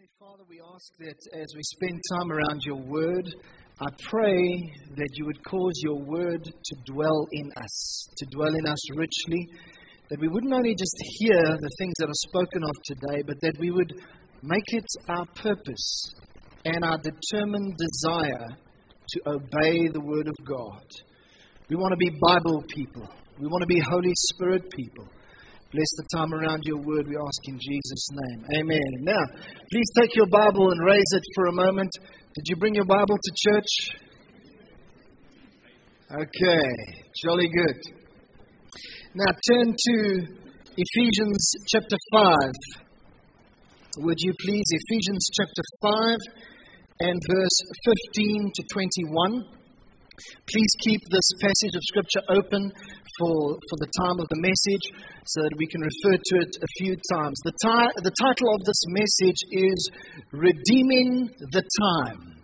Heavenly Father, we ask that as we spend time around your word, I pray that you would cause your word to dwell in us, to dwell in us richly, that we wouldn't only just hear the things that are spoken of today, but that we would make it our purpose and our determined desire to obey the word of God. We want to be Bible people, we want to be Holy Spirit people. Bless the time around your word, we ask in Jesus' name. Amen. Now, please take your Bible and raise it for a moment. Did you bring your Bible to church? Okay, jolly good. Now turn to Ephesians chapter 5. Would you please? Ephesians chapter 5 and verse 15 to 21. Please keep this passage of Scripture open for, for the time of the message so that we can refer to it a few times. The, ti- the title of this message is Redeeming the Time.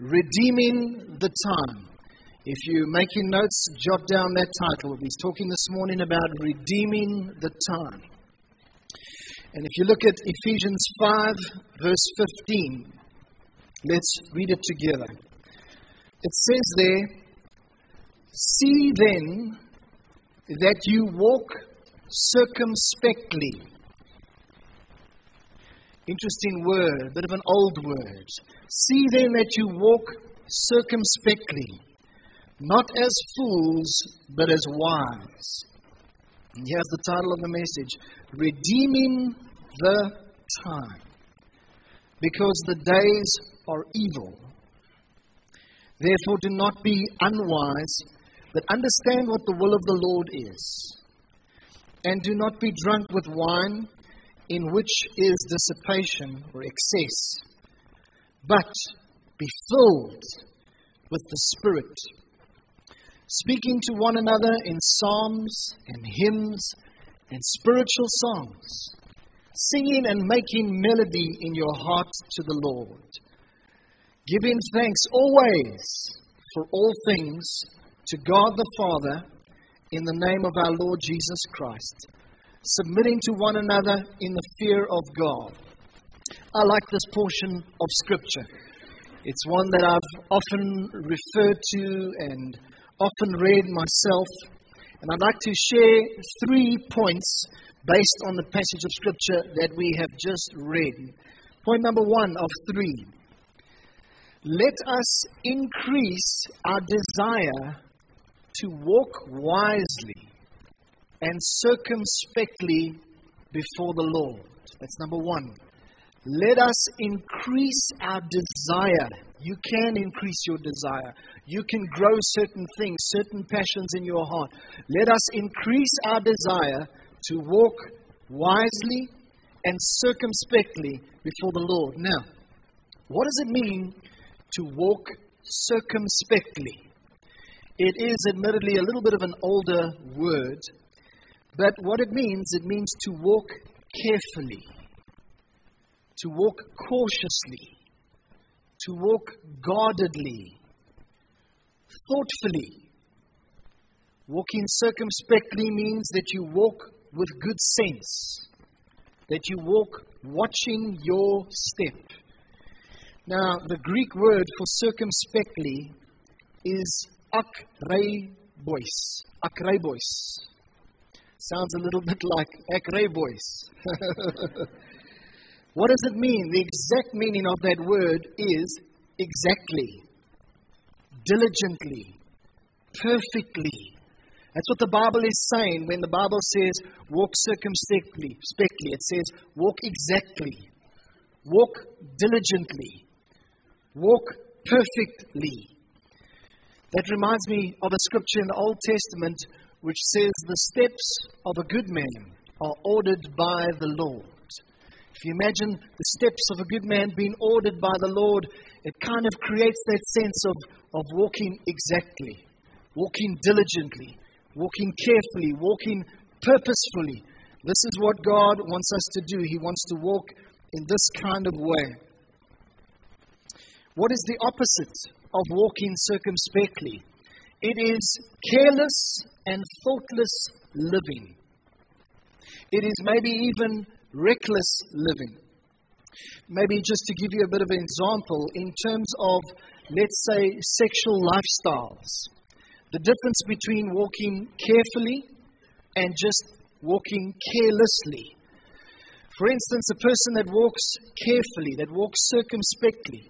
Redeeming the Time. If you're making notes, jot down that title. He's talking this morning about redeeming the time. And if you look at Ephesians 5, verse 15, let's read it together. It says there, See then that you walk circumspectly. Interesting word, a bit of an old word. See then that you walk circumspectly, not as fools, but as wise. And here's the title of the message Redeeming the Time. Because the days are evil. Therefore, do not be unwise, but understand what the will of the Lord is. And do not be drunk with wine, in which is dissipation or excess, but be filled with the Spirit, speaking to one another in psalms and hymns and spiritual songs, singing and making melody in your heart to the Lord giving thanks always for all things to God the Father in the name of our Lord Jesus Christ, submitting to one another in the fear of God. I like this portion of Scripture. It's one that I've often referred to and often read myself. And I'd like to share three points based on the passage of Scripture that we have just read. Point number one of three let us increase our desire to walk wisely and circumspectly before the Lord. That's number one. Let us increase our desire. You can increase your desire. You can grow certain things, certain passions in your heart. Let us increase our desire to walk wisely and circumspectly before the Lord. Now, what does it mean to walk circumspectly. It is admittedly a little bit of an older word, but what it means, it means to walk carefully, to walk cautiously, to walk guardedly, thoughtfully. Walking circumspectly means that you walk with good sense, that you walk watching your step now, the Greek word for circumspectly is akribos. Akribos. Sounds a little bit like akreibois. what does it mean? The exact meaning of that word is exactly, diligently, perfectly. That's what the Bible is saying when the Bible says walk circumspectly. It says walk exactly, walk diligently, walk perfectly. That reminds me of a scripture in the Old Testament which says, The steps of a good man are ordered by the Lord. If you imagine the steps of a good man being ordered by the Lord, it kind of creates that sense of, of walking exactly, walking diligently, walking carefully, walking purposefully. This is what God wants us to do. He wants to walk in this kind of way. What is the opposite of walking circumspectly? It is careless and thoughtless living. It is maybe even reckless living. Maybe just to give you a bit of an example, in terms of, let's say, sexual lifestyles, the difference between walking carefully and just walking carelessly. For instance, a person that walks carefully, that walks circumspectly,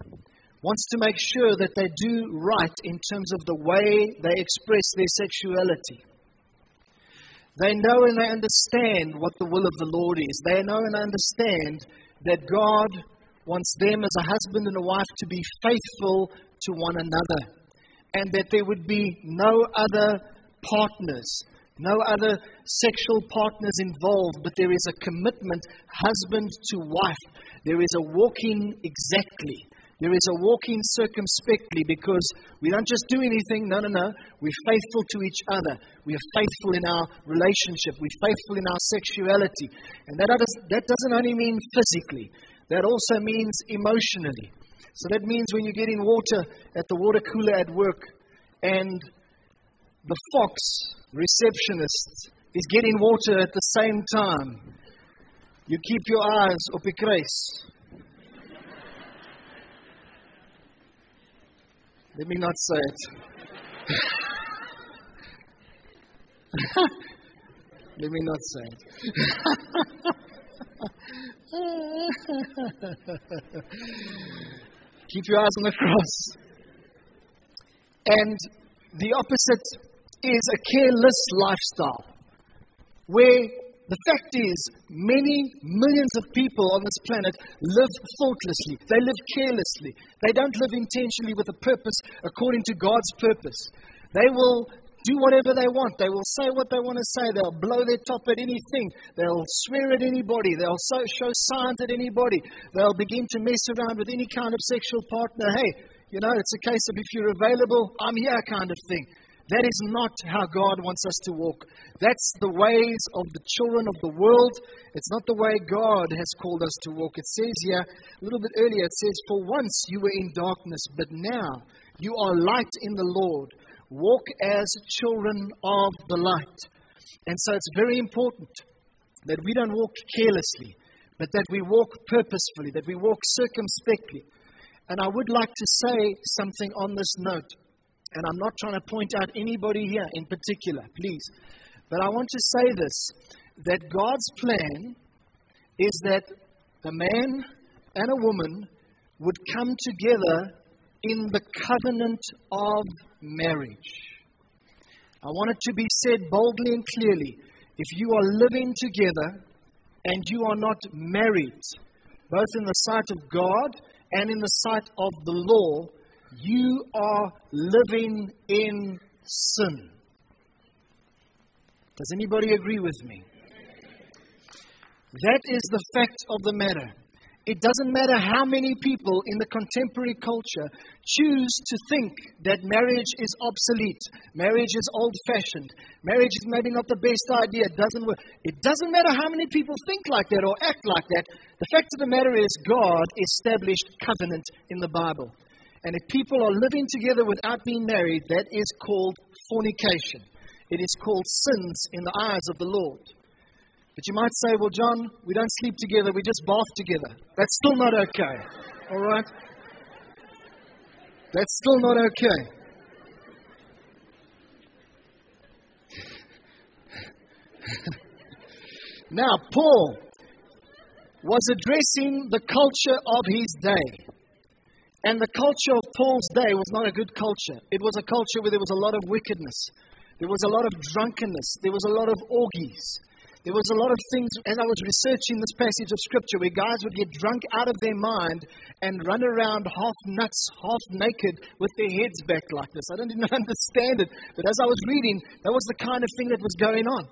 wants to make sure that they do right in terms of the way they express their sexuality. They know and they understand what the will of the Lord is. They know and understand that God wants them as a husband and a wife to be faithful to one another and that there would be no other partners, no other sexual partners involved, but there is a commitment, husband to wife. There is a walking exactly. There is a walking circumspectly because we don't just do anything. No, no, no. We're faithful to each other. We are faithful in our relationship. We're faithful in our sexuality. And that, that doesn't only mean physically, that also means emotionally. So that means when you get in water at the water cooler at work and the fox receptionist is getting water at the same time, you keep your eyes op Let me not say it. Let me not say it. Keep your eyes on the cross. And the opposite is a careless lifestyle, where the fact is, many millions of people on this planet live thoughtlessly. They live carelessly. They don't live intentionally with a purpose according to God's purpose. They will do whatever they want. They will say what they want to say. They'll blow their top at anything. They'll swear at anybody. They'll so, show signs at anybody. They'll begin to mess around with any kind of sexual partner. Hey, you know, it's a case of if you're available, I'm here kind of thing. That is not how God wants us to walk. That's the ways of the children of the world. It's not the way God has called us to walk. It says here, a little bit earlier, it says, For once you were in darkness, but now you are light in the Lord. Walk as children of the light. And so it's very important that we don't walk carelessly, but that we walk purposefully, that we walk circumspectly. And I would like to say something on this note. And I'm not trying to point out anybody here in particular, please. But I want to say this that God's plan is that a man and a woman would come together in the covenant of marriage. I want it to be said boldly and clearly if you are living together and you are not married, both in the sight of God and in the sight of the law, you are living in sin. Does anybody agree with me? That is the fact of the matter. It doesn't matter how many people in the contemporary culture choose to think that marriage is obsolete, marriage is old fashioned, marriage is maybe not the best idea, it doesn't work. It doesn't matter how many people think like that or act like that. The fact of the matter is, God established covenant in the Bible. And if people are living together without being married, that is called fornication. It is called sins in the eyes of the Lord. But you might say, well, John, we don't sleep together, we just bath together. That's still not okay. All right? That's still not okay. now, Paul was addressing the culture of his day. And the culture of Paul's day was not a good culture. It was a culture where there was a lot of wickedness. There was a lot of drunkenness. There was a lot of orgies. There was a lot of things, as I was researching this passage of Scripture, where guys would get drunk out of their mind and run around half nuts, half naked, with their heads back like this. I didn't even understand it. But as I was reading, that was the kind of thing that was going on.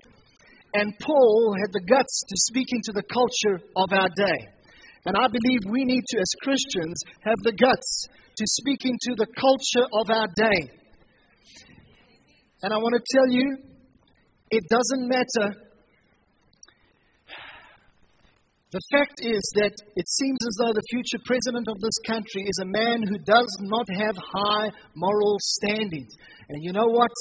And Paul had the guts to speak into the culture of our day. And I believe we need to, as Christians, have the guts to speak into the culture of our day. And I want to tell you, it doesn't matter. The fact is that it seems as though the future president of this country is a man who does not have high moral standings. And you know what?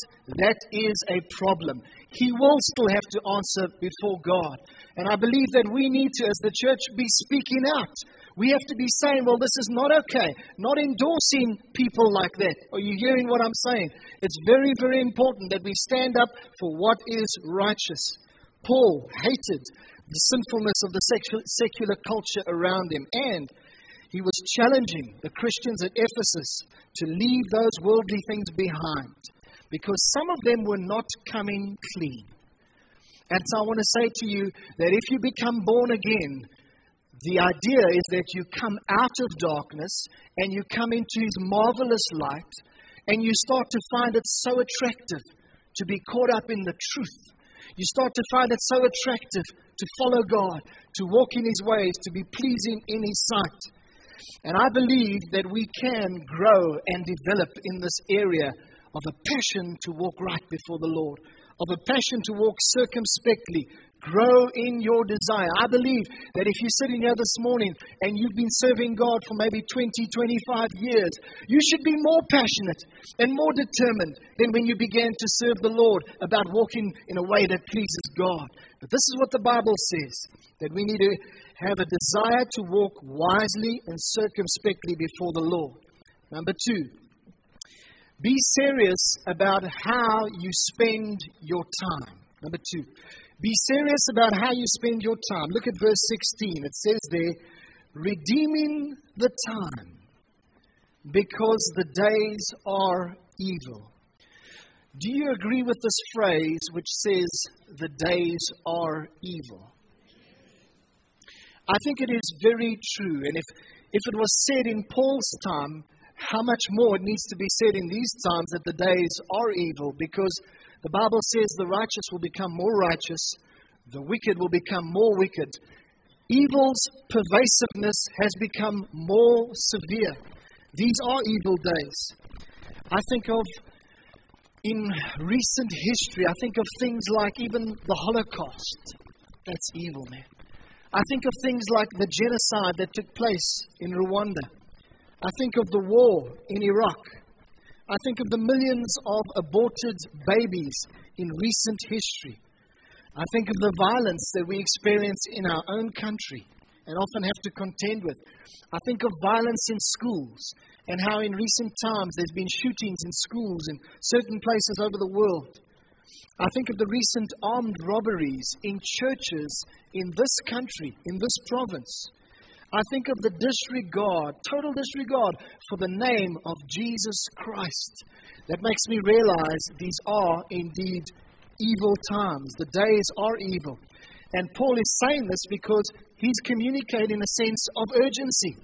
That is a problem. He will still have to answer before God. And I believe that we need to, as the church, be speaking out. We have to be saying, well, this is not okay. Not endorsing people like that. Are you hearing what I'm saying? It's very, very important that we stand up for what is righteous. Paul hated the sinfulness of the secular culture around him, and he was challenging the Christians at Ephesus to leave those worldly things behind because some of them were not coming clean. And so I want to say to you that if you become born again, the idea is that you come out of darkness and you come into His marvelous light, and you start to find it so attractive to be caught up in the truth. You start to find it so attractive to follow God, to walk in His ways, to be pleasing in His sight. And I believe that we can grow and develop in this area of a passion to walk right before the Lord, of a passion to walk circumspectly, Grow in your desire. I believe that if you're sitting here this morning and you've been serving God for maybe 20, 25 years, you should be more passionate and more determined than when you began to serve the Lord about walking in a way that pleases God. But this is what the Bible says that we need to have a desire to walk wisely and circumspectly before the Lord. Number two, be serious about how you spend your time. Number two, be serious about how you spend your time. Look at verse 16. It says there, redeeming the time because the days are evil. Do you agree with this phrase which says the days are evil? I think it is very true. And if, if it was said in Paul's time, how much more it needs to be said in these times that the days are evil because the Bible says the righteous will become more righteous, the wicked will become more wicked. Evil's pervasiveness has become more severe. These are evil days. I think of in recent history, I think of things like even the Holocaust. That's evil, man. I think of things like the genocide that took place in Rwanda. I think of the war in Iraq. I think of the millions of aborted babies in recent history. I think of the violence that we experience in our own country and often have to contend with. I think of violence in schools and how in recent times there's been shootings in schools in certain places over the world. I think of the recent armed robberies in churches in this country, in this province. I think of the disregard, total disregard for the name of Jesus Christ. That makes me realize these are indeed evil times. The days are evil. And Paul is saying this because he's communicating a sense of urgency,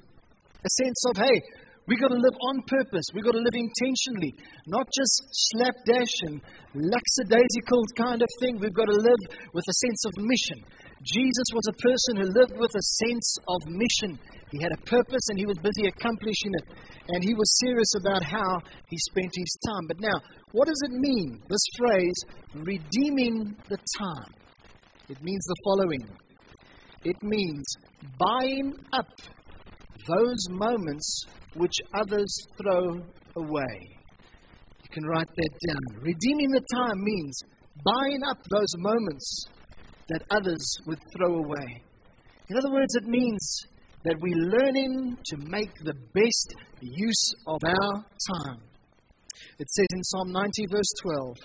a sense of, hey, we've got to live on purpose. We've got to live intentionally, not just slapdash and lackadaisical kind of thing. We've got to live with a sense of mission. Jesus was a person who lived with a sense of mission. He had a purpose and he was busy accomplishing it. And he was serious about how he spent his time. But now, what does it mean, this phrase, redeeming the time? It means the following it means buying up those moments which others throw away. You can write that down. Redeeming the time means buying up those moments that others would throw away. In other words, it means that we're learning to make the best use of our time. It says in Psalm 90, verse 12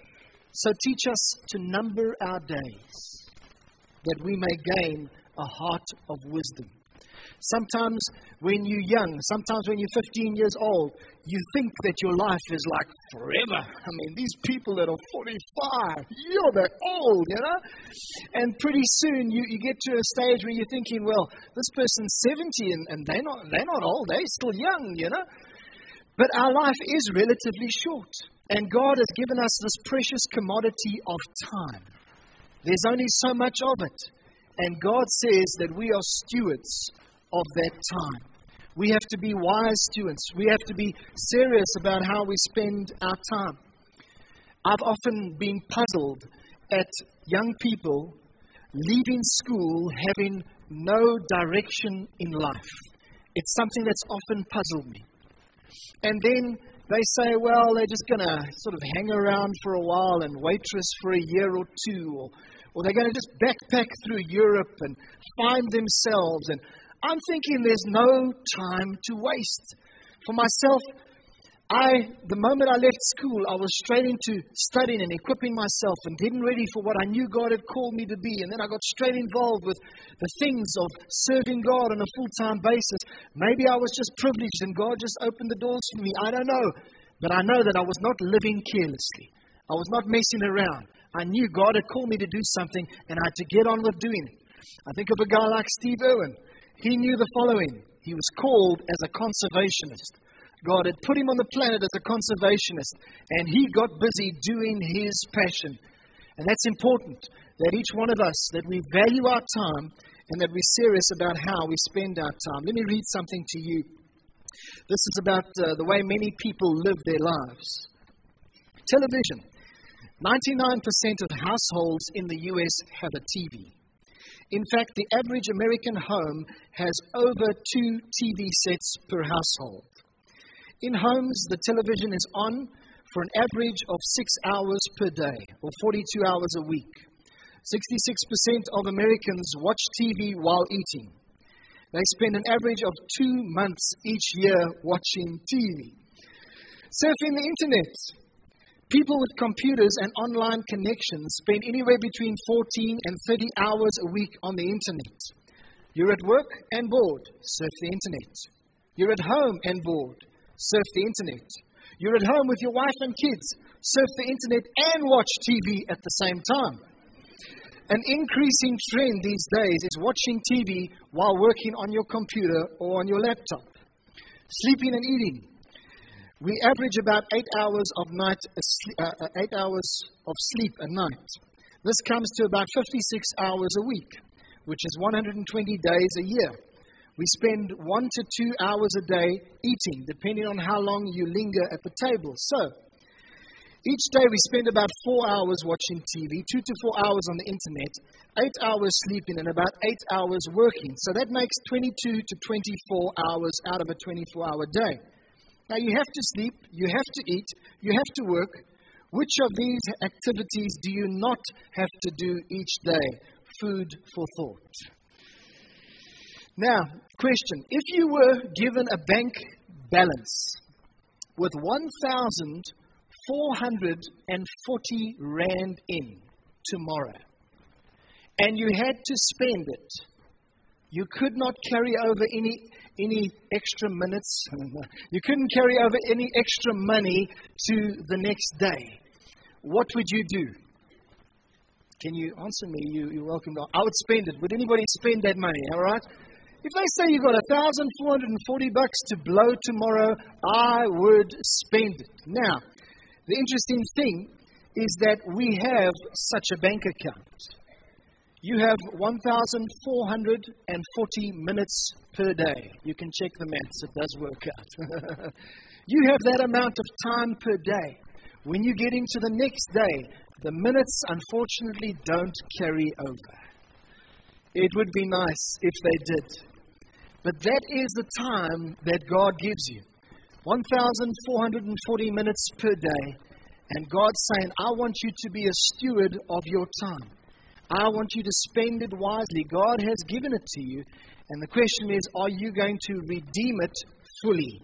So teach us to number our days, that we may gain a heart of wisdom. Sometimes when you're young, sometimes when you're 15 years old, you think that your life is like forever. I mean, these people that are 45, you're that old, you know? And pretty soon you, you get to a stage where you're thinking, well, this person's 70 and, and they're, not, they're not old, they're still young, you know? But our life is relatively short. And God has given us this precious commodity of time. There's only so much of it. And God says that we are stewards of that time. We have to be wise stewards. We have to be serious about how we spend our time. I've often been puzzled at young people leaving school having no direction in life. It's something that's often puzzled me. And then they say, well, they're just going to sort of hang around for a while and waitress for a year or two, or, or they're going to just backpack through Europe and find themselves. And I'm thinking there's no time to waste. For myself, I, the moment I left school, I was straight into studying and equipping myself and getting ready for what I knew God had called me to be. And then I got straight involved with the things of serving God on a full time basis. Maybe I was just privileged and God just opened the doors for me. I don't know. But I know that I was not living carelessly, I was not messing around. I knew God had called me to do something and I had to get on with doing it. I think of a guy like Steve Irwin. He knew the following he was called as a conservationist. God had put him on the planet as a conservationist, and he got busy doing his passion. And that's important that each one of us, that we value our time and that we're serious about how we spend our time. Let me read something to you. This is about uh, the way many people live their lives. Television. 99% of households in the US have a TV. In fact, the average American home has over two TV sets per household. In homes, the television is on for an average of six hours per day, or 42 hours a week. 66% of Americans watch TV while eating. They spend an average of two months each year watching TV. Surfing the internet. People with computers and online connections spend anywhere between 14 and 30 hours a week on the internet. You're at work and bored, surf the internet. You're at home and bored, surf the internet. You're at home with your wife and kids, surf the internet and watch TV at the same time. An increasing trend these days is watching TV while working on your computer or on your laptop. Sleeping and eating. We average about eight hours of night, uh, uh, eight hours of sleep a night. This comes to about 56 hours a week, which is 120 days a year. We spend one to two hours a day eating, depending on how long you linger at the table. So, each day we spend about four hours watching TV, two to four hours on the internet, eight hours sleeping, and about eight hours working. So that makes 22 to 24 hours out of a 24 hour day. Now you have to sleep, you have to eat, you have to work. Which of these activities do you not have to do each day? Food for thought. Now, question if you were given a bank balance with 1,440 Rand in tomorrow, and you had to spend it, you could not carry over any, any extra minutes, you couldn't carry over any extra money to the next day. What would you do? Can you answer me? You, you're welcome. I would spend it. Would anybody spend that money? All right? If they say you've got 1,440 bucks to blow tomorrow, I would spend it. Now, the interesting thing is that we have such a bank account. You have 1,440 minutes per day. You can check the maths, it does work out. you have that amount of time per day. When you get into the next day, the minutes unfortunately don't carry over. It would be nice if they did. But that is the time that God gives you 1,440 minutes per day. And God's saying, I want you to be a steward of your time. I want you to spend it wisely. God has given it to you. And the question is, are you going to redeem it fully?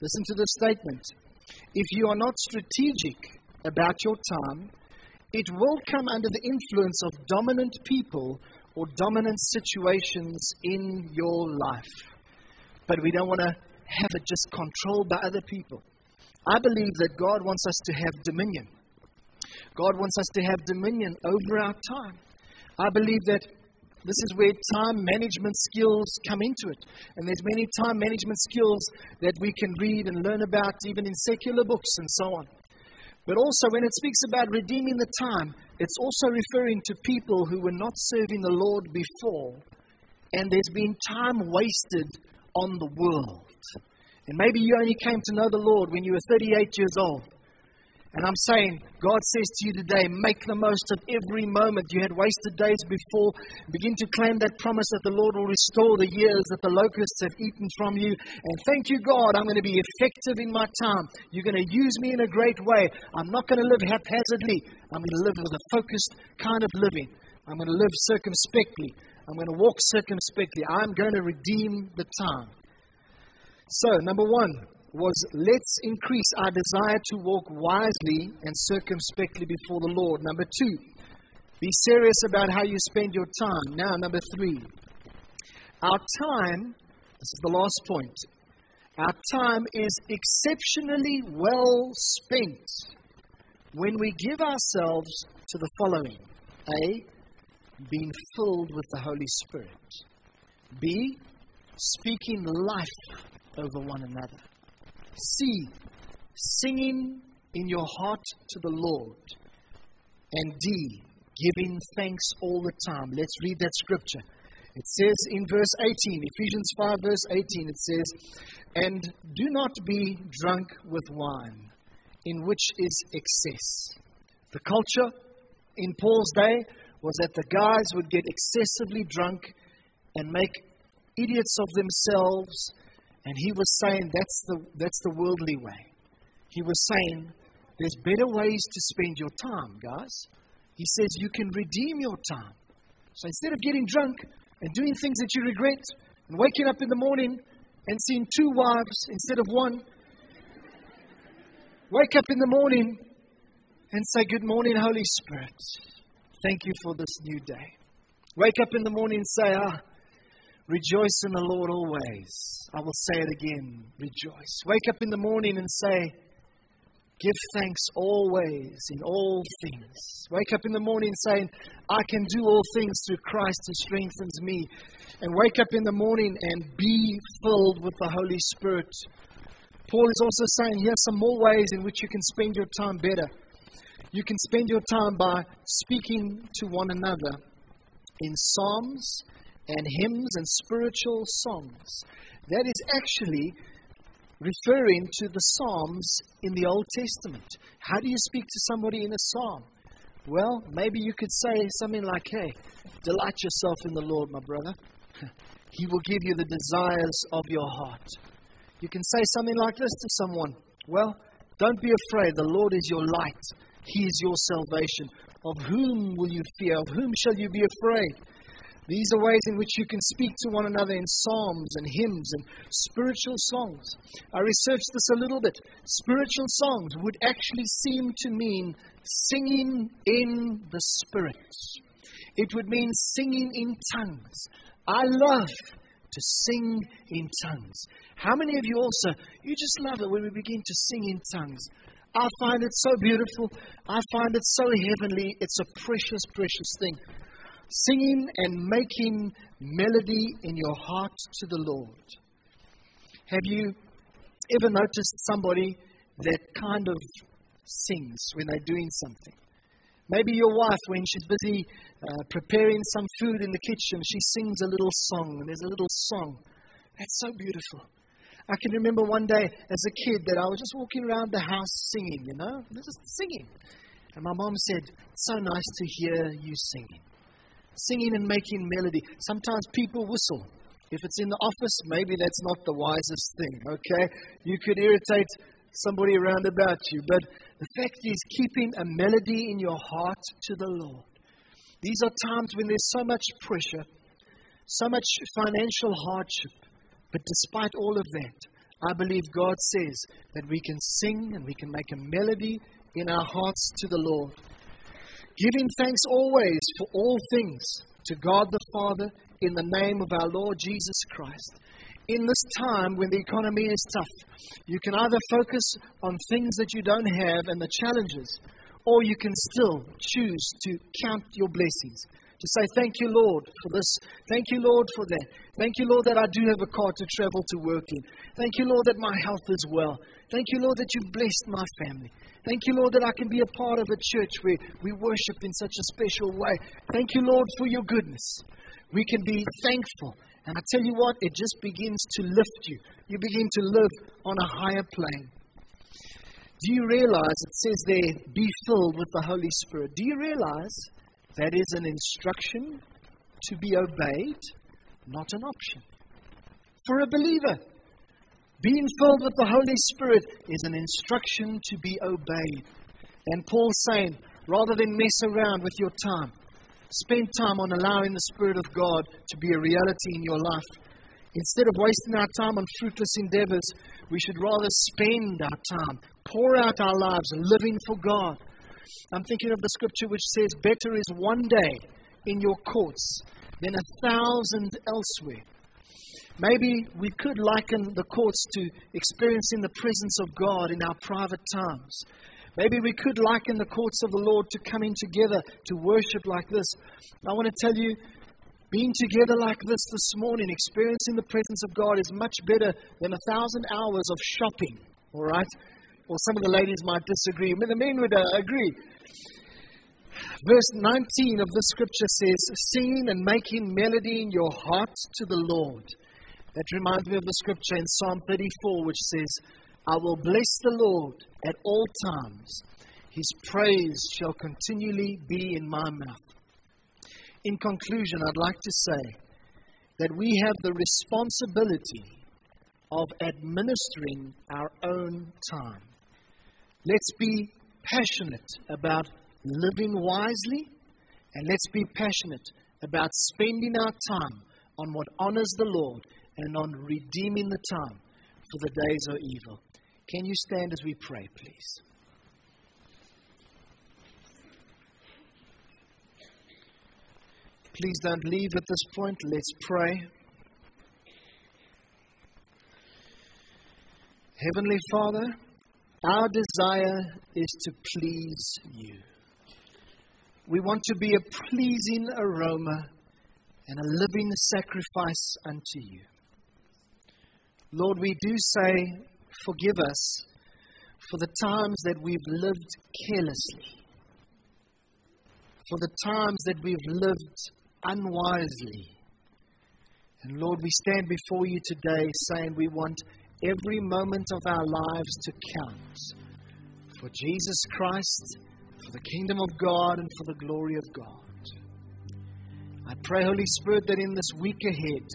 Listen to this statement. If you are not strategic about your time, it will come under the influence of dominant people or dominant situations in your life. But we don't want to have it just controlled by other people. I believe that God wants us to have dominion. God wants us to have dominion over our time. I believe that this is where time management skills come into it. And there's many time management skills that we can read and learn about even in secular books and so on. But also, when it speaks about redeeming the time, it's also referring to people who were not serving the Lord before, and there's been time wasted on the world. And maybe you only came to know the Lord when you were 38 years old. And I'm saying, God says to you today, make the most of every moment. You had wasted days before. Begin to claim that promise that the Lord will restore the years that the locusts have eaten from you. And thank you, God, I'm going to be effective in my time. You're going to use me in a great way. I'm not going to live haphazardly. I'm going to live with a focused kind of living. I'm going to live circumspectly. I'm going to walk circumspectly. I'm going to redeem the time. So, number one was let's increase our desire to walk wisely and circumspectly before the Lord. Number two, be serious about how you spend your time. Now, number three, our time, this is the last point, our time is exceptionally well spent when we give ourselves to the following A, being filled with the Holy Spirit, B, speaking life over one another, C, singing in your heart to the Lord, and D, giving thanks all the time. Let's read that scripture. It says in verse 18, Ephesians 5, verse 18, it says, And do not be drunk with wine, in which is excess. The culture in Paul's day was that the guys would get excessively drunk and make idiots of themselves. And he was saying that's the, that's the worldly way. He was saying there's better ways to spend your time, guys. He says you can redeem your time. So instead of getting drunk and doing things that you regret and waking up in the morning and seeing two wives instead of one, wake up in the morning and say, Good morning, Holy Spirit. Thank you for this new day. Wake up in the morning and say, Ah, rejoice in the Lord always. I will say it again, rejoice. Wake up in the morning and say, Give thanks always in all things. Wake up in the morning saying, I can do all things through Christ who strengthens me. And wake up in the morning and be filled with the Holy Spirit. Paul is also saying, Here some more ways in which you can spend your time better. You can spend your time by speaking to one another in psalms and hymns and spiritual songs. That is actually referring to the Psalms in the Old Testament. How do you speak to somebody in a psalm? Well, maybe you could say something like, Hey, delight yourself in the Lord, my brother. he will give you the desires of your heart. You can say something like this to someone Well, don't be afraid. The Lord is your light, He is your salvation. Of whom will you fear? Of whom shall you be afraid? These are ways in which you can speak to one another in psalms and hymns and spiritual songs. I researched this a little bit. Spiritual songs would actually seem to mean singing in the Spirit, it would mean singing in tongues. I love to sing in tongues. How many of you also, you just love it when we begin to sing in tongues? I find it so beautiful. I find it so heavenly. It's a precious, precious thing singing and making melody in your heart to the Lord. Have you ever noticed somebody that kind of sings when they're doing something? Maybe your wife, when she's busy uh, preparing some food in the kitchen, she sings a little song, there's a little song. That's so beautiful. I can remember one day as a kid that I was just walking around the house singing, you know, just singing. And my mom said, It's so nice to hear you singing singing and making melody. Sometimes people whistle. If it's in the office, maybe that's not the wisest thing, okay? You could irritate somebody around about you. But the fact is, keeping a melody in your heart to the Lord. These are times when there's so much pressure, so much financial hardship. But despite all of that, I believe God says that we can sing and we can make a melody in our hearts to the Lord. Giving thanks always for all things to God the Father in the name of our Lord Jesus Christ. In this time when the economy is tough, you can either focus on things that you don't have and the challenges, or you can still choose to count your blessings. To say, Thank you, Lord, for this. Thank you, Lord, for that. Thank you, Lord, that I do have a car to travel to work in. Thank you, Lord, that my health is well. Thank you, Lord, that you've blessed my family. Thank you, Lord, that I can be a part of a church where we worship in such a special way. Thank you, Lord, for your goodness. We can be thankful. And I tell you what, it just begins to lift you. You begin to live on a higher plane. Do you realize it says there, be filled with the Holy Spirit? Do you realize that is an instruction to be obeyed, not an option? For a believer, being filled with the Holy Spirit is an instruction to be obeyed. And Paul's saying, rather than mess around with your time, Spend time on allowing the Spirit of God to be a reality in your life. Instead of wasting our time on fruitless endeavors, we should rather spend our time, pour out our lives, living for God. I'm thinking of the scripture which says, Better is one day in your courts than a thousand elsewhere. Maybe we could liken the courts to experiencing the presence of God in our private times. Maybe we could liken the courts of the Lord to coming together to worship like this. I want to tell you, being together like this this morning, experiencing the presence of God, is much better than a thousand hours of shopping, all right? Or some of the ladies might disagree. But the men would uh, agree. Verse 19 of the scripture says, Singing and making melody in your heart to the Lord. That reminds me of the scripture in Psalm 34, which says, I will bless the Lord at all times. His praise shall continually be in my mouth. In conclusion, I'd like to say that we have the responsibility of administering our own time. Let's be passionate about living wisely, and let's be passionate about spending our time on what honors the Lord and on redeeming the time, for the days are evil. Can you stand as we pray, please? Please don't leave at this point. Let's pray. Heavenly Father, our desire is to please you. We want to be a pleasing aroma and a living sacrifice unto you. Lord, we do say, forgive us for the times that we've lived carelessly, for the times that we've lived unwisely. And Lord, we stand before you today saying we want every moment of our lives to count for Jesus Christ, for the kingdom of God, and for the glory of God. I pray, Holy Spirit, that in this week ahead,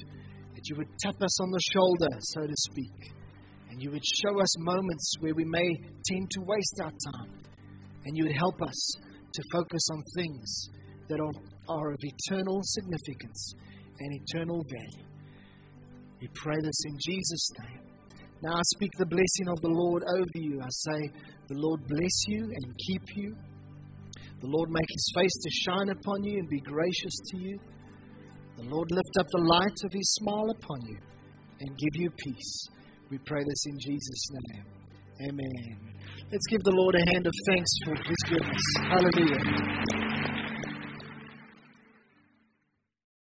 that you would tap us on the shoulder, so to speak, and you would show us moments where we may tend to waste our time, and you would help us to focus on things that are, are of eternal significance and eternal value. We pray this in Jesus' name. Now I speak the blessing of the Lord over you. I say, The Lord bless you and keep you. The Lord make his face to shine upon you and be gracious to you. The Lord lift up the light of his smile upon you and give you peace. We pray this in Jesus' name. Amen. Let's give the Lord a hand of thanks for his goodness. Hallelujah.